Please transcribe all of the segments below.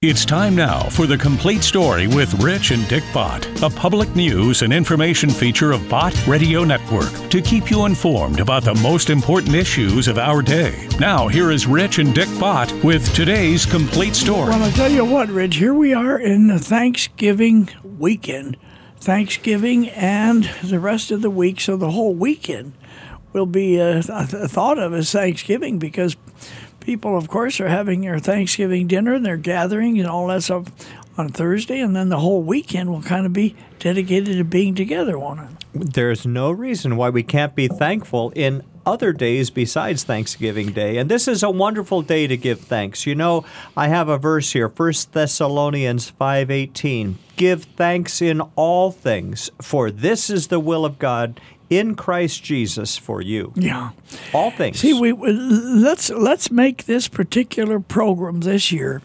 It's time now for the complete story with Rich and Dick Bott, a public news and information feature of Bott Radio Network to keep you informed about the most important issues of our day. Now, here is Rich and Dick Bott with today's complete story. Well, I'll tell you what, Rich, here we are in the Thanksgiving weekend. Thanksgiving and the rest of the week, so the whole weekend will be uh, th- thought of as Thanksgiving because people, of course, are having their Thanksgiving dinner and they're gathering and all that stuff on Thursday, and then the whole weekend will kind of be dedicated to being together, won't it? There's no reason why we can't be thankful in other days besides Thanksgiving Day. And this is a wonderful day to give thanks. You know, I have a verse here, 1 Thessalonians 5:18. Give thanks in all things, for this is the will of God in Christ Jesus for you. Yeah. All things. See, we let's let's make this particular program this year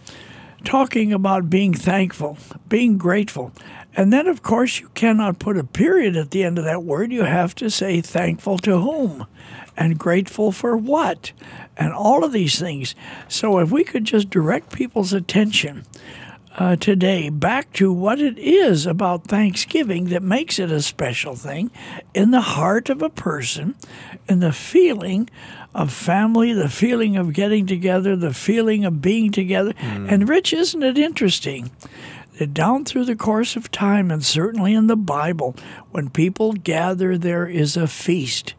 talking about being thankful, being grateful. And then of course you cannot put a period at the end of that word. You have to say thankful to whom and grateful for what and all of these things. So if we could just direct people's attention uh, today back to what it is about Thanksgiving that makes it a special thing in the heart of a person, in the feeling of family, the feeling of getting together, the feeling of being together. Mm. And, Rich, isn't it interesting? that Down through the course of time, and certainly in the Bible, when people gather, there is a feast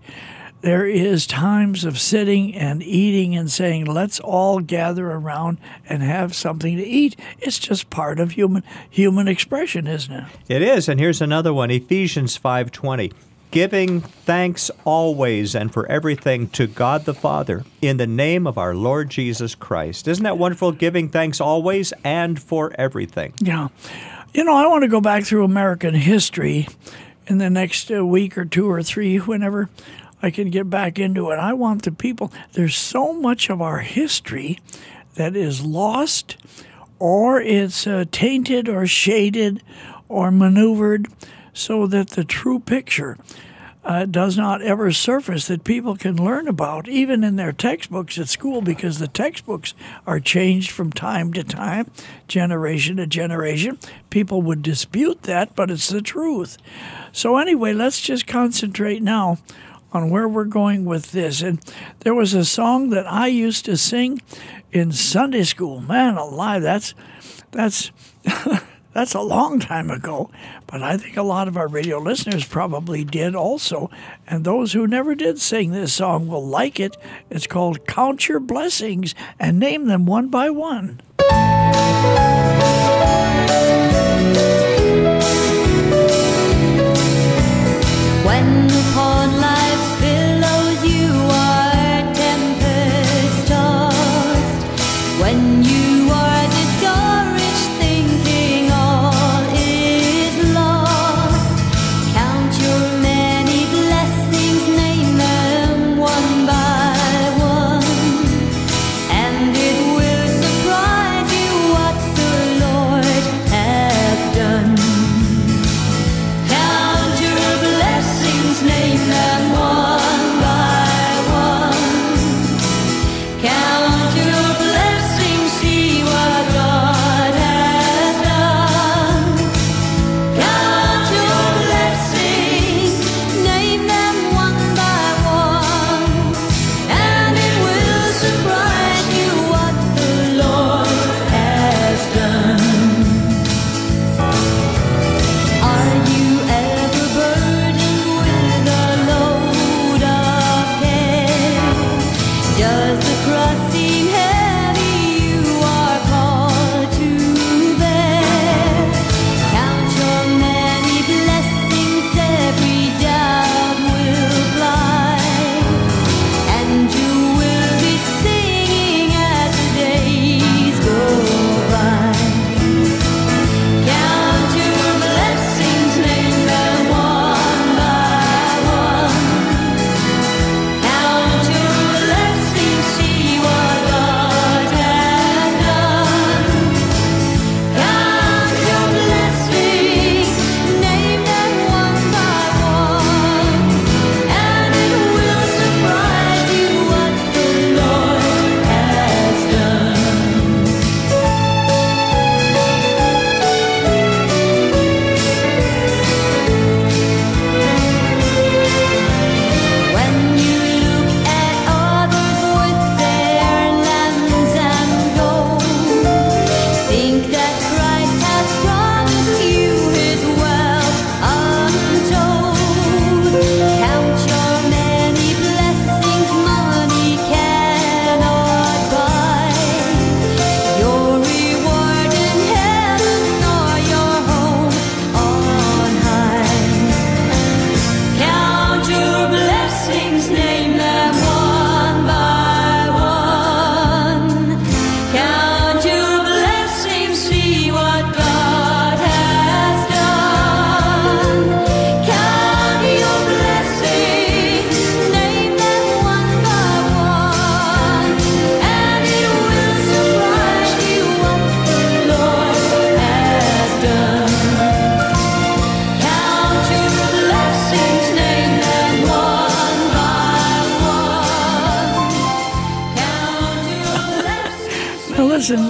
there is times of sitting and eating and saying let's all gather around and have something to eat. It's just part of human human expression isn't it? It is and here's another one ephesians 5.20 giving thanks always and for everything to god the father in the name of our lord jesus christ. Isn't that wonderful? Giving thanks always and for everything. Yeah. You know i want to go back through american history in the next uh, week or two or three whenever I can get back into it. I want the people. There's so much of our history that is lost, or it's uh, tainted, or shaded, or maneuvered, so that the true picture uh, does not ever surface that people can learn about, even in their textbooks at school, because the textbooks are changed from time to time, generation to generation. People would dispute that, but it's the truth. So, anyway, let's just concentrate now on where we're going with this. And there was a song that I used to sing in Sunday school. Man alive, that's that's that's a long time ago. But I think a lot of our radio listeners probably did also. And those who never did sing this song will like it. It's called Count Your Blessings and name them one by one. When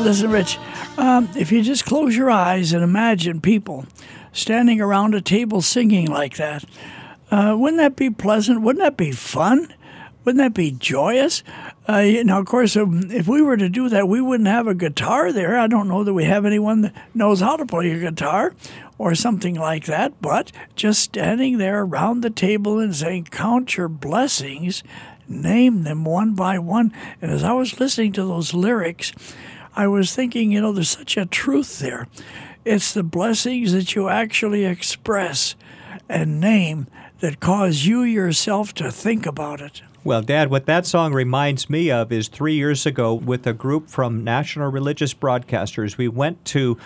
listen, Rich. Um, if you just close your eyes and imagine people standing around a table singing like that, uh, wouldn't that be pleasant? Wouldn't that be fun? Wouldn't that be joyous? Uh, you know, of course, um, if we were to do that, we wouldn't have a guitar there. I don't know that we have anyone that knows how to play a guitar or something like that, but just standing there around the table and saying, Count your blessings, name them one by one. And as I was listening to those lyrics, I was thinking, you know, there's such a truth there. It's the blessings that you actually express and name that cause you yourself to think about it. Well, Dad, what that song reminds me of is three years ago with a group from National Religious Broadcasters. We went to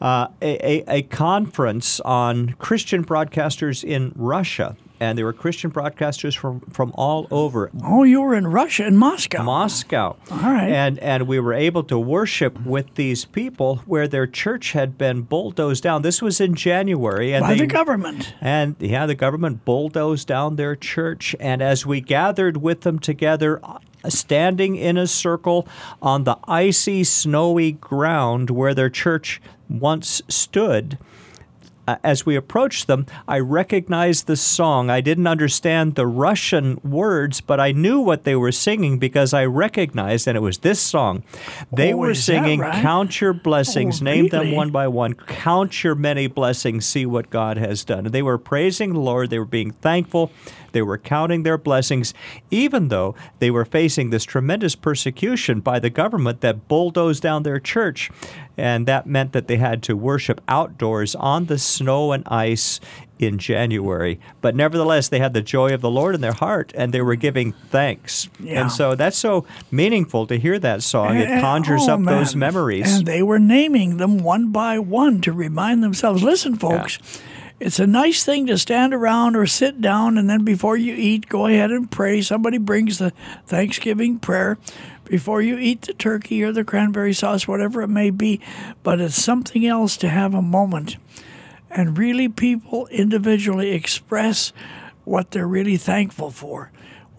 uh, a, a, a conference on Christian broadcasters in Russia. And there were Christian broadcasters from, from all over. Oh, you were in Russia, in Moscow. Moscow. All right. And and we were able to worship with these people where their church had been bulldozed down. This was in January, and By they, the government. and yeah, the government bulldozed down their church. And as we gathered with them together, uh, standing in a circle on the icy, snowy ground where their church once stood, uh, as we approached them, I recognized the song. I didn't understand the Russian words, but I knew what they were singing because I recognized, and it was this song. They Oh, were singing, right? Count your blessings, Oh, name them one by one, count your many blessings, see what God has done. And they were praising the Lord, they were being thankful, they were counting their blessings, even though they were facing this tremendous persecution by the government that bulldozed down their church. And that meant that they had to worship outdoors on the snow and ice in January. But nevertheless, they had the joy of the Lord in their heart and they were giving thanks. Yeah. And so that's so meaningful to hear that song. It conjures oh, up those memories. And they were naming them one by one to remind themselves. Listen, folks, it's a nice thing to stand around or sit down and then before you eat, go ahead and pray. Somebody brings the Thanksgiving prayer before you eat the turkey or the cranberry sauce, whatever it may be. But it's something else to have a moment and really people individually express what they're really thankful for,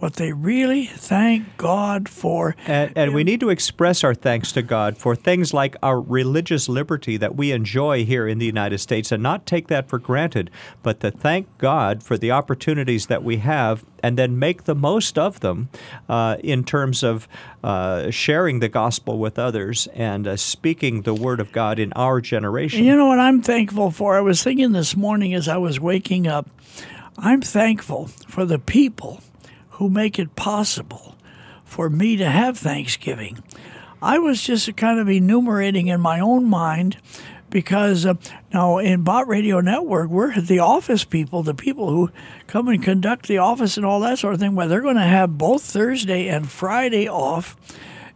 what they really thank God for. And, and we need to express our thanks to God for things like our religious liberty that we enjoy here in the United States and not take that for granted, but to thank God for the opportunities that we have and then make the most of them uh, in terms of uh, sharing the gospel with others and uh, speaking the word of God in our generation. You know what I'm thankful for? I was thinking this morning as I was waking up, I'm thankful for the people who make it possible for me to have Thanksgiving. I was just kind of enumerating in my own mind because uh, now in Bott Radio Network, we're the office people, the people who come and conduct the office and all that sort of thing. Well, they're going to have both Thursday and Friday off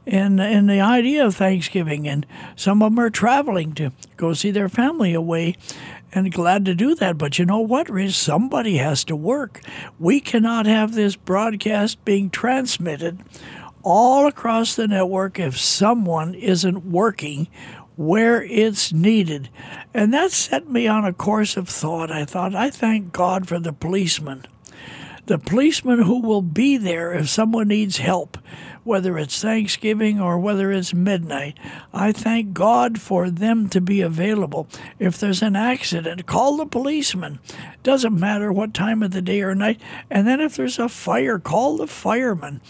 And, in the idea of Thanksgiving, and some of them are traveling to go see their family away, and glad to do that. But you know what, Rich? Somebody has to work. We cannot have this broadcast being transmitted all across the network if someone isn't working where it's needed. And that set me on a course of thought. I thought, I thank God for the policeman the policeman who will be there if someone needs help, whether it's Thanksgiving or whether it's midnight. I thank God for them to be available. If there's an accident, call the policeman. Doesn't matter what time of the day or night. And then if there's a fire, call the fireman.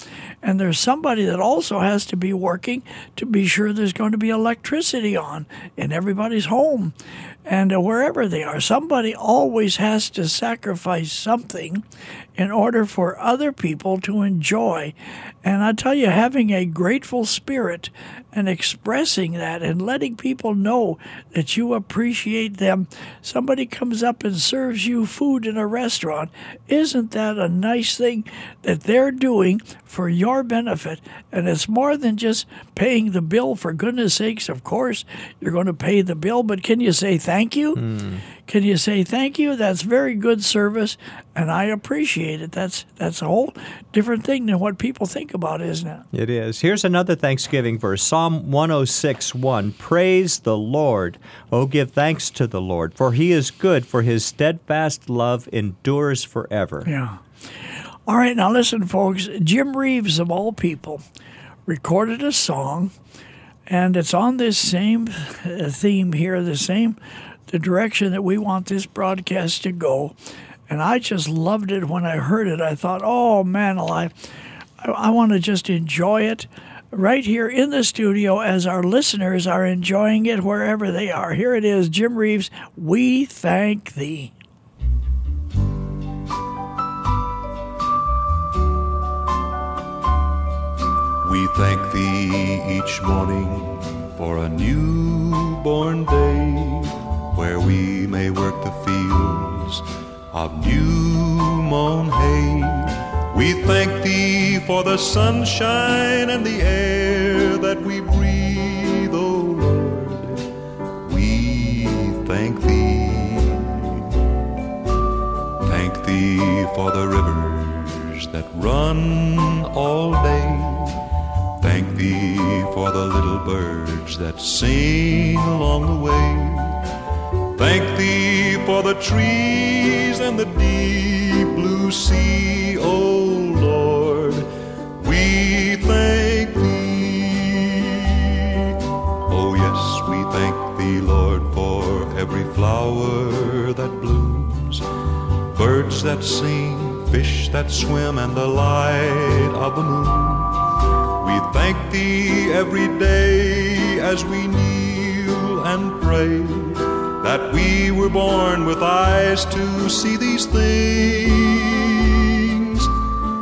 And there's somebody that also has to be working to be sure there's going to be electricity on in everybody's home and wherever they are. Somebody always has to sacrifice something in order for other people to enjoy. And I tell you, having a grateful spirit and expressing that and letting people know that you appreciate them. Somebody comes up and serves you food in a restaurant. Isn't that a nice thing that they're doing for your benefit? And it's more than just paying the bill. For goodness sakes, of course, you're going to pay the bill, but can you say thank you? Hmm. Can you say thank you? That's very good service, and I appreciate it. That's that's a whole different thing than what people think about, isn't it? It is. Here's another Thanksgiving verse Psalm 106 1. Praise the Lord. Oh, give thanks to the Lord, for he is good, for his steadfast love endures forever. Yeah. All right, now listen, folks. Jim Reeves, of all people, recorded a song, And it's on this same uh, theme here, the same the direction that we want this broadcast to go. And I just loved it when I heard it. I thought, oh man I, I want to just enjoy it right here in the studio as our listeners are enjoying it wherever they are. Here it is, Jim Reeves, We Thank Thee. We thank thee each morning for a newborn day where we may work the fields of new mown hay. We thank thee for the sunshine and the air that we breathe, O Lord. We thank thee. Thank thee for the rivers that run all day. Thank thee for the little birds that sing along the way. Thank thee for the trees and the deep blue sea, O Lord. We thank thee. Oh, yes, we thank thee, Lord, for every flower that blooms, birds that sing, fish that swim, and the light of the moon. We thank thee every day as we kneel and pray that we were born with eyes to see these things.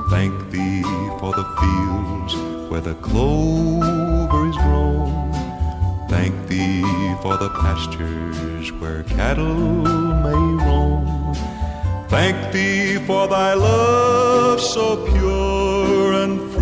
Thank thee for the fields where the clover is grown. Thank thee for the pastures where cattle may roam. Thank thee for thy love so pure and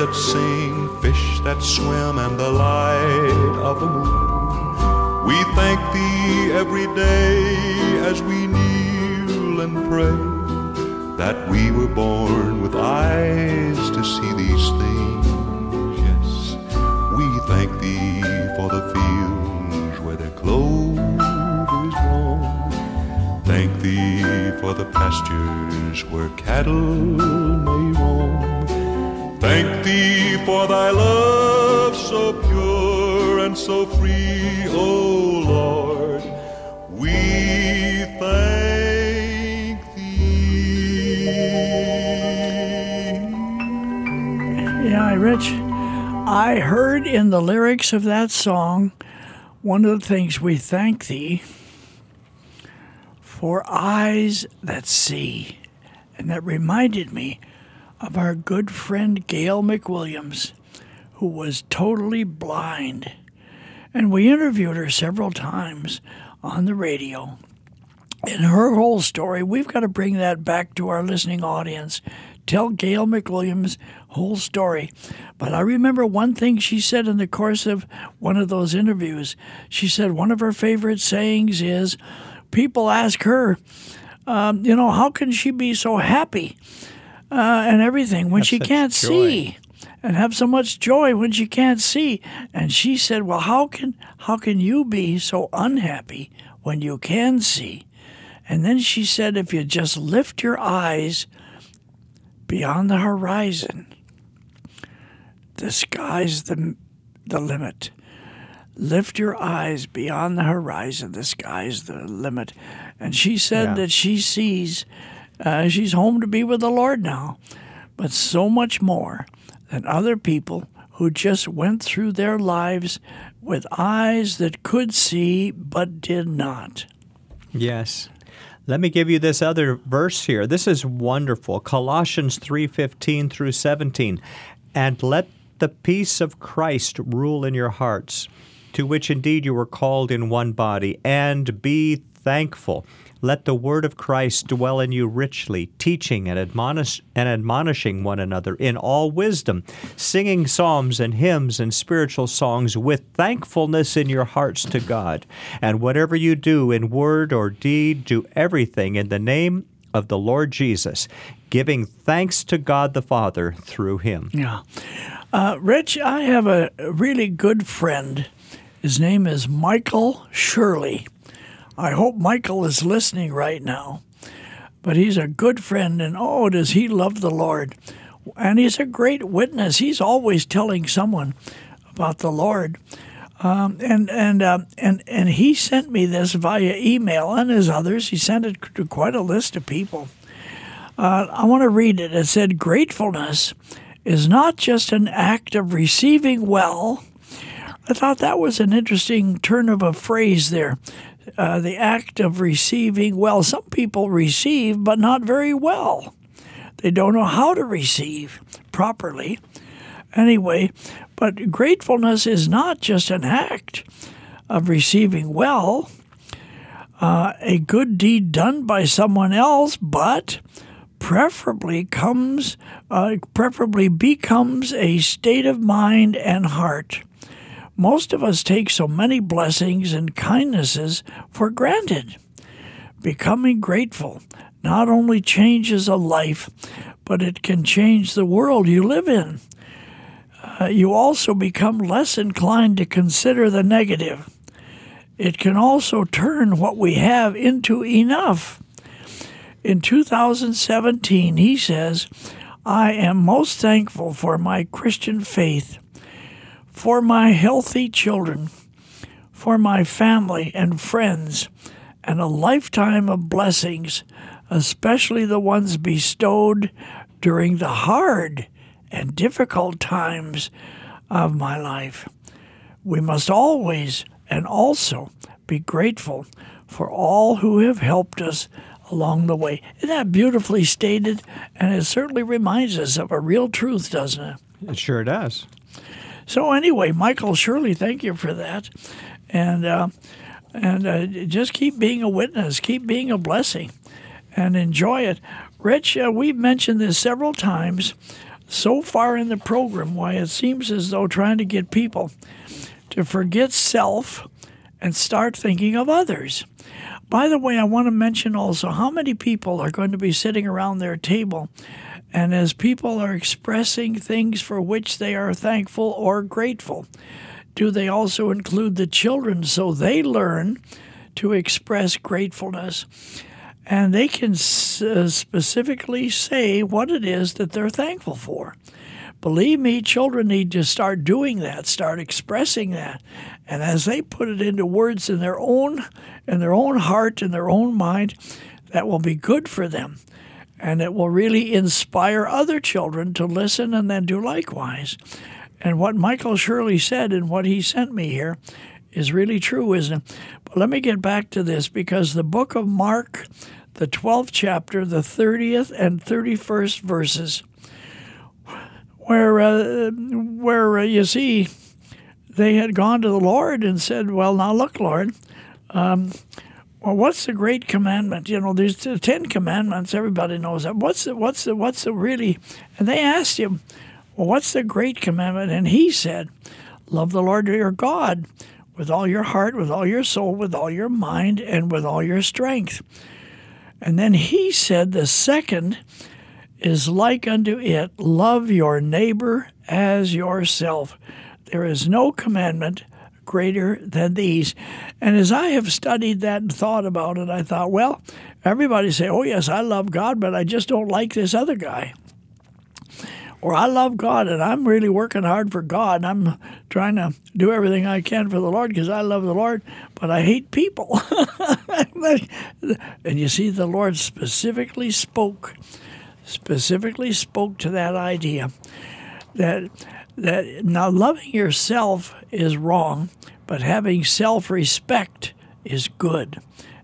that sing, fish that swim, and the light of the moon. We thank thee every day as we kneel and pray that we were born with eyes to see these things. Yes, we thank thee for the fields where the clover is grown. Thank thee for the pastures where cattle. Thank thee for thy love so pure and so free, O Lord. We thank thee. Yeah, Rich, I heard in the lyrics of that song one of the things we thank thee for eyes that see. And that reminded me of our good friend Gail McWilliams, who was totally blind. And we interviewed her several times on the radio. And her whole story, we've got to bring that back to our listening audience. Tell Gail McWilliams' whole story. But I remember one thing she said in the course of one of those interviews. She said one of her favorite sayings is people ask her, um, you know, how can she be so happy uh, and everything when Have she can't joy. see? and have so much joy when she can't see. And she said, "Well, how can how can you be so unhappy when you can see?" And then she said, "If you just lift your eyes beyond the horizon, the sky's the the limit." Lift your eyes beyond the horizon. The sky's the limit. And she said Yeah. that she sees, uh, she's home to be with the Lord now, but so much more than other people who just went through their lives with eyes that could see but did not. Yes. Let me give you this other verse here. This is wonderful. Colossians 3:15 through 17. And let the peace of Christ rule in your hearts, to which indeed you were called in one body, and be thankful. Let the word of Christ dwell in you richly, teaching and admonish and admonishing one another in all wisdom, singing psalms and hymns and spiritual songs with thankfulness in your hearts to God. And whatever you do in word or deed, do everything in the name of the Lord Jesus, giving thanks to God the Father through him. Yeah. Uh, Rich, I have a really good friend, His name is Michael Shirley. I hope Michael is listening right now. But he's a good friend, and oh, does he love the Lord. And he's a great witness. He's always telling someone about the Lord. Um, and and uh, and and he sent me this via email, and as others, he sent it to quite a list of people. Uh, I want to read it. It said, "Gratefulness is not just an act of receiving well." I thought that was an interesting turn of a phrase there. Uh, the act of receiving well. Some people receive, but not very well. They don't know how to receive properly. Anyway, but gratefulness is not just an act of receiving well, uh, a good deed done by someone else, but preferably comes, uh, preferably becomes a state of mind and heart. Most of us take so many blessings and kindnesses for granted. Becoming grateful not only changes a life, but it can change the world you live in. Uh, you also become less inclined to consider the negative. It can also turn what we have into enough. In 2017, he says, I am most thankful for my Christian faith, for my healthy children, for my family and friends, and a lifetime of blessings, especially the ones bestowed during the hard and difficult times of my life. We must always and also be grateful for all who have helped us along the way. Isn't that beautifully stated? And it certainly reminds us of a real truth, doesn't it? It sure does. So anyway, Michael Shirley, thank you for that, and uh, and uh, just keep being a witness, keep being a blessing, and enjoy it. Rich, uh, we've mentioned this several times so far in the program why it seems as though trying to get people to forget self and start thinking of others. By the way, I want to mention also how many people are going to be sitting around their table. And as people are expressing things for which they are thankful or grateful, do they also include the children so they learn to express gratefulness? and they can uh, specifically say what it is that they're thankful for. Believe me, children need to start doing that, start expressing that. And as they put it into words in their own in their own heart and their own mind, that will be good for them. And it will really inspire other children to listen and then do likewise. And what Michael Shirley said and what he sent me here is really true, isn't it? But let me get back to this because the book of Mark, the 12th chapter, the 30th and 31st verses, where, uh, where uh, you see they had gone to the Lord and said, Well, now look, Lord, um, well, what's the great commandment? You know, there's the Ten Commandments. Everybody knows that. What's the, what's the, what's the really? And they asked him, Well, what's the great commandment? And he said, Love the Lord your God with all your heart, with all your soul, with all your mind, and with all your strength. And then he said, The second is like unto it love your neighbor as yourself. There is no commandment greater than these. And as I have studied that and thought about it, I thought, well, everybody say, oh, yes, I love God, but I just don't like this other guy. Or I love God and I'm really working hard for God. I'm trying to do everything I can for the Lord because I love the Lord, but I hate people. and you see, the Lord specifically spoke, specifically spoke to that idea that that now loving yourself is wrong, but having self-respect is good.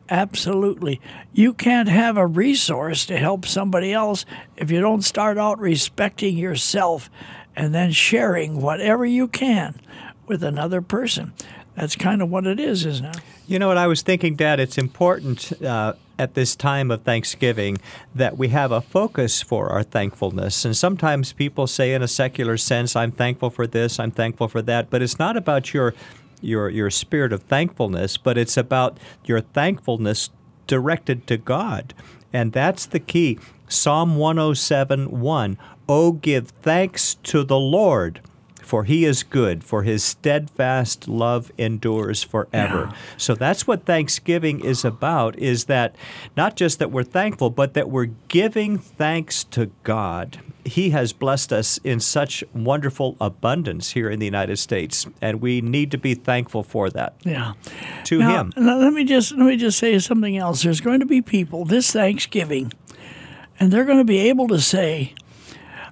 Absolutely. You can't have a resource to help somebody else if you don't start out respecting yourself and then sharing whatever you can with another person. That's kind of what it is, isn't it? You know what I was thinking, Dad? It's important uh, at this time of Thanksgiving that we have a focus for our thankfulness. And sometimes people say, in a secular sense, I'm thankful for this, I'm thankful for that. But it's not about your your your spirit of thankfulness, but it's about your thankfulness directed to God. And that's the key. Psalm 107 1. Oh, give thanks to the Lord, for he is good, for his steadfast love endures forever. Yeah. So that's what Thanksgiving is about is that not just that we're thankful, but that we're giving thanks to God. He has blessed us in such wonderful abundance here in the United States, and we need to be thankful for that Yeah. to Now, him. let me just let me just say something else. There's going to be people this Thanksgiving, and they're going to be able to say,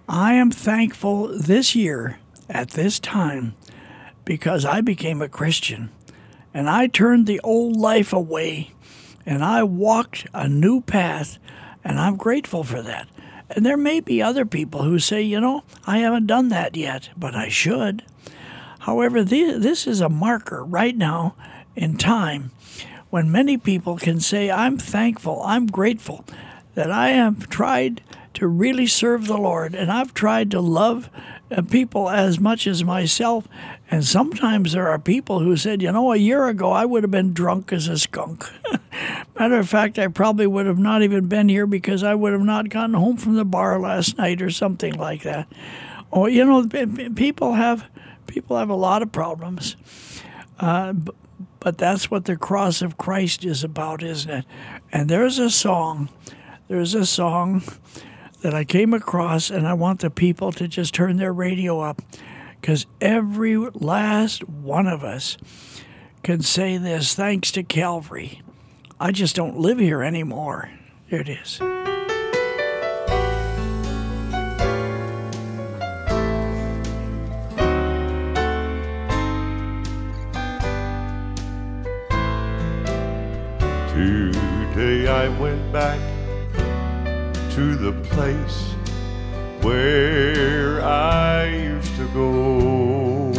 "I am thankful this year at this time because I became a Christian, and I turned the old life away, and I walked a new path, and I'm grateful for that." And there may be other people who say, "You know, I haven't done that yet, but I should." However, this is a marker right now in time when many people can say, I'm thankful, I'm grateful that I have tried to really serve the Lord and I've tried to love uh, people as much as myself. And sometimes there are people who said, you know, a year ago I would have been drunk as a skunk. Matter of fact, I probably would have not even been here because I would have not gotten home from the bar last night or something like that. Oh, you know, people have people have a lot of problems, uh, but that's what the cross of Christ is about, isn't it? And there's a song, there's a song that I came across, and I want the people to just turn their radio up, because every last one of us can say this thanks to Calvary. I just don't live here anymore. Here it is. Today I went back to the place where I used to go.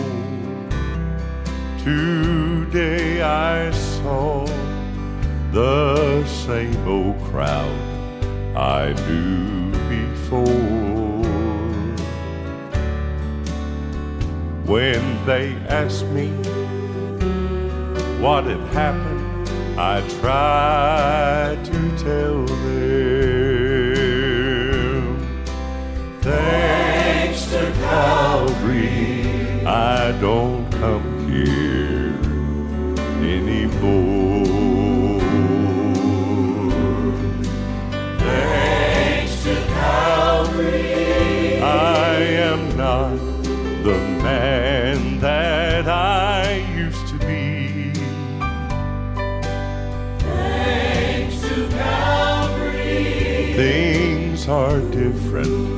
Today I saw the same old crowd I knew before. When they asked me what had happened, I tried to tell them. Thanks to Calvary, I don't come here anymore. Thanks to Calvary, I am not the man that I used to be. Thanks to Calvary, things are different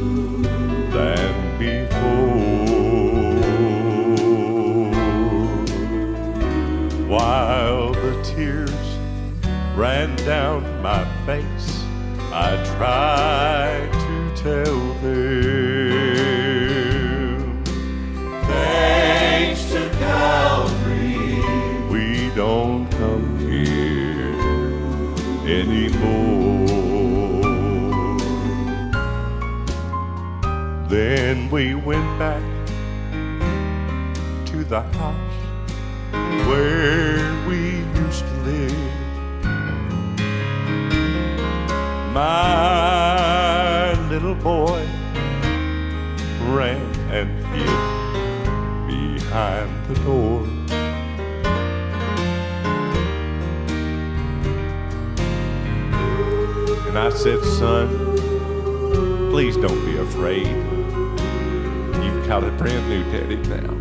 ran down my face, I tried to tell them. Thanks to Calvary, we don't come here anymore. Then we went back to the house where My little boy ran and hid behind the door. And I said, son, please don't be afraid. You've got a brand new daddy now.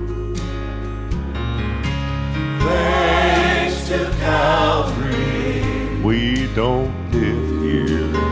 Thanks to Calvary, we don't live here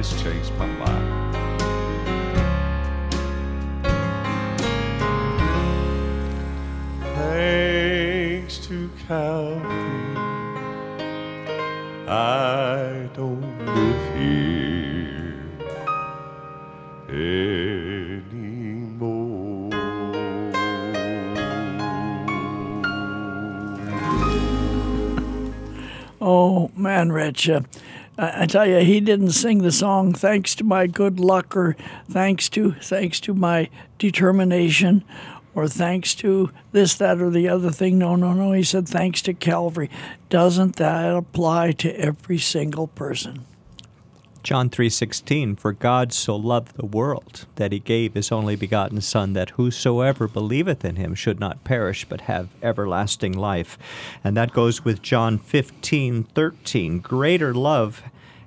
this changed my life. Thanks to Calvary, I don't live here. anymore. Oh, man, Rich. Uh, I I tell you, he didn't sing the song "Thanks to my good luck" or "Thanks to thanks to my determination." Or thanks to this, that, or the other thing. No, no, no. He said, thanks to Calvary. Doesn't that apply to every single person? John 3:16 For God so loved the world that he gave his only begotten son that whosoever believeth in him should not perish but have everlasting life. And that goes with John 15:13 Greater love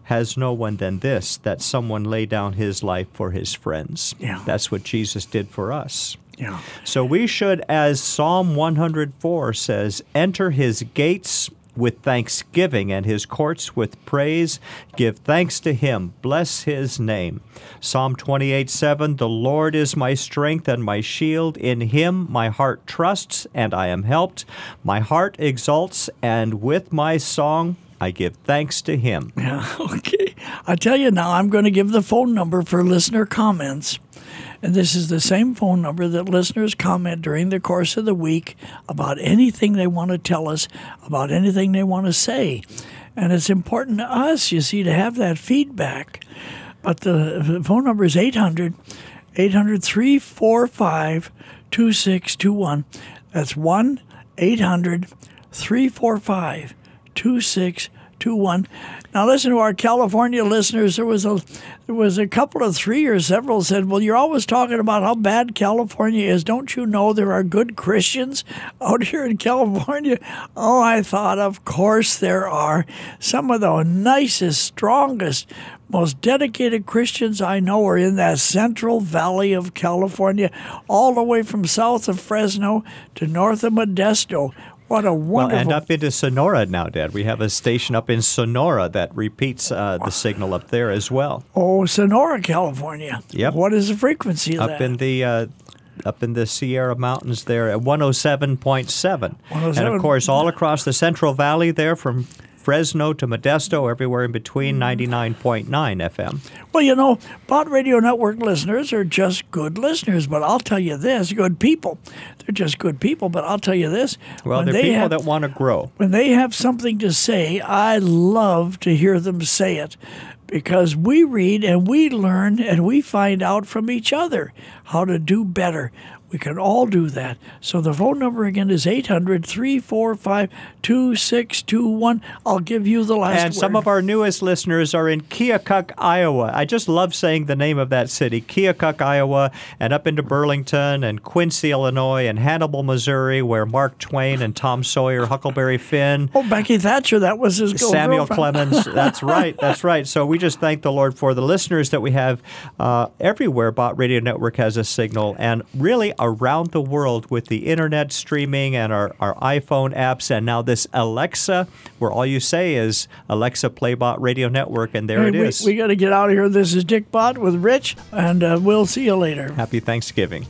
has no one than this that someone lay down his life for his friends. Yeah. That's what Jesus did for us. Yeah. So we should, as Psalm 104 says, enter his gates with thanksgiving and his courts with praise. Give thanks to him. Bless his name. Psalm 28 7 The Lord is my strength and my shield. In him my heart trusts, and I am helped. My heart exults, and with my song I give thanks to him. Yeah, okay. I tell you now, I'm going to give the phone number for listener comments. And this is the same phone number that listeners comment during the course of the week about anything they want to tell us, about anything they want to say. And it's important to us, you see, to have that feedback. But the phone number is 800 800 345 2621. That's 1 800 345 2621. Now listen to our California listeners. There was a there was a couple of three or several said, "Well, you're always talking about how bad California is. Don't you know there are good Christians out here in California?" Oh, I thought, of course there are. Some of the nicest, strongest, most dedicated Christians I know are in that central valley of California, all the way from south of Fresno to north of Modesto. What a Well, and up into Sonora now, Dad. We have a station up in Sonora that repeats uh, the signal up there as well. Oh, Sonora, California. Yep. What is the frequency up that? in the uh, up in the Sierra Mountains there at 107.7. And of course, all across the Central Valley there from Fresno to Modesto, everywhere in between, 99.9 FM. well, you know, Bott Radio Network listeners are just good listeners, but I'll tell you this good people. They're just good people, but I'll tell you this. Well, they're they people have, that want to grow. when they have something to say, I love to hear them say it because we read and we learn and we find out from each other how to do better. We can all do that. So the phone number again is 800 345 2621. I'll give you the last And some of our newest listeners are in Keokuk, Iowa. I just love saying the name of that city, Keokuk, Iowa, and up into Burlington and Quincy, Illinois, and Hannibal, Missouri, where Mark Twain and Tom Sawyer, Huckleberry Finn, Oh, Becky Thatcher, that was his Samuel. Clemens. That's right. That's right. So we just thank the Lord for the listeners that we have uh, everywhere. Bott Radio Network has a signal, and really around the world with the internet streaming and our, our iPhone apps, and now this Alexa, where all you say is Alexa play Bott Radio Network, and there Hey, it we. We got to get out of here. This is Dick Bott with Rich, and uh, we'll see you later. Happy Thanksgiving.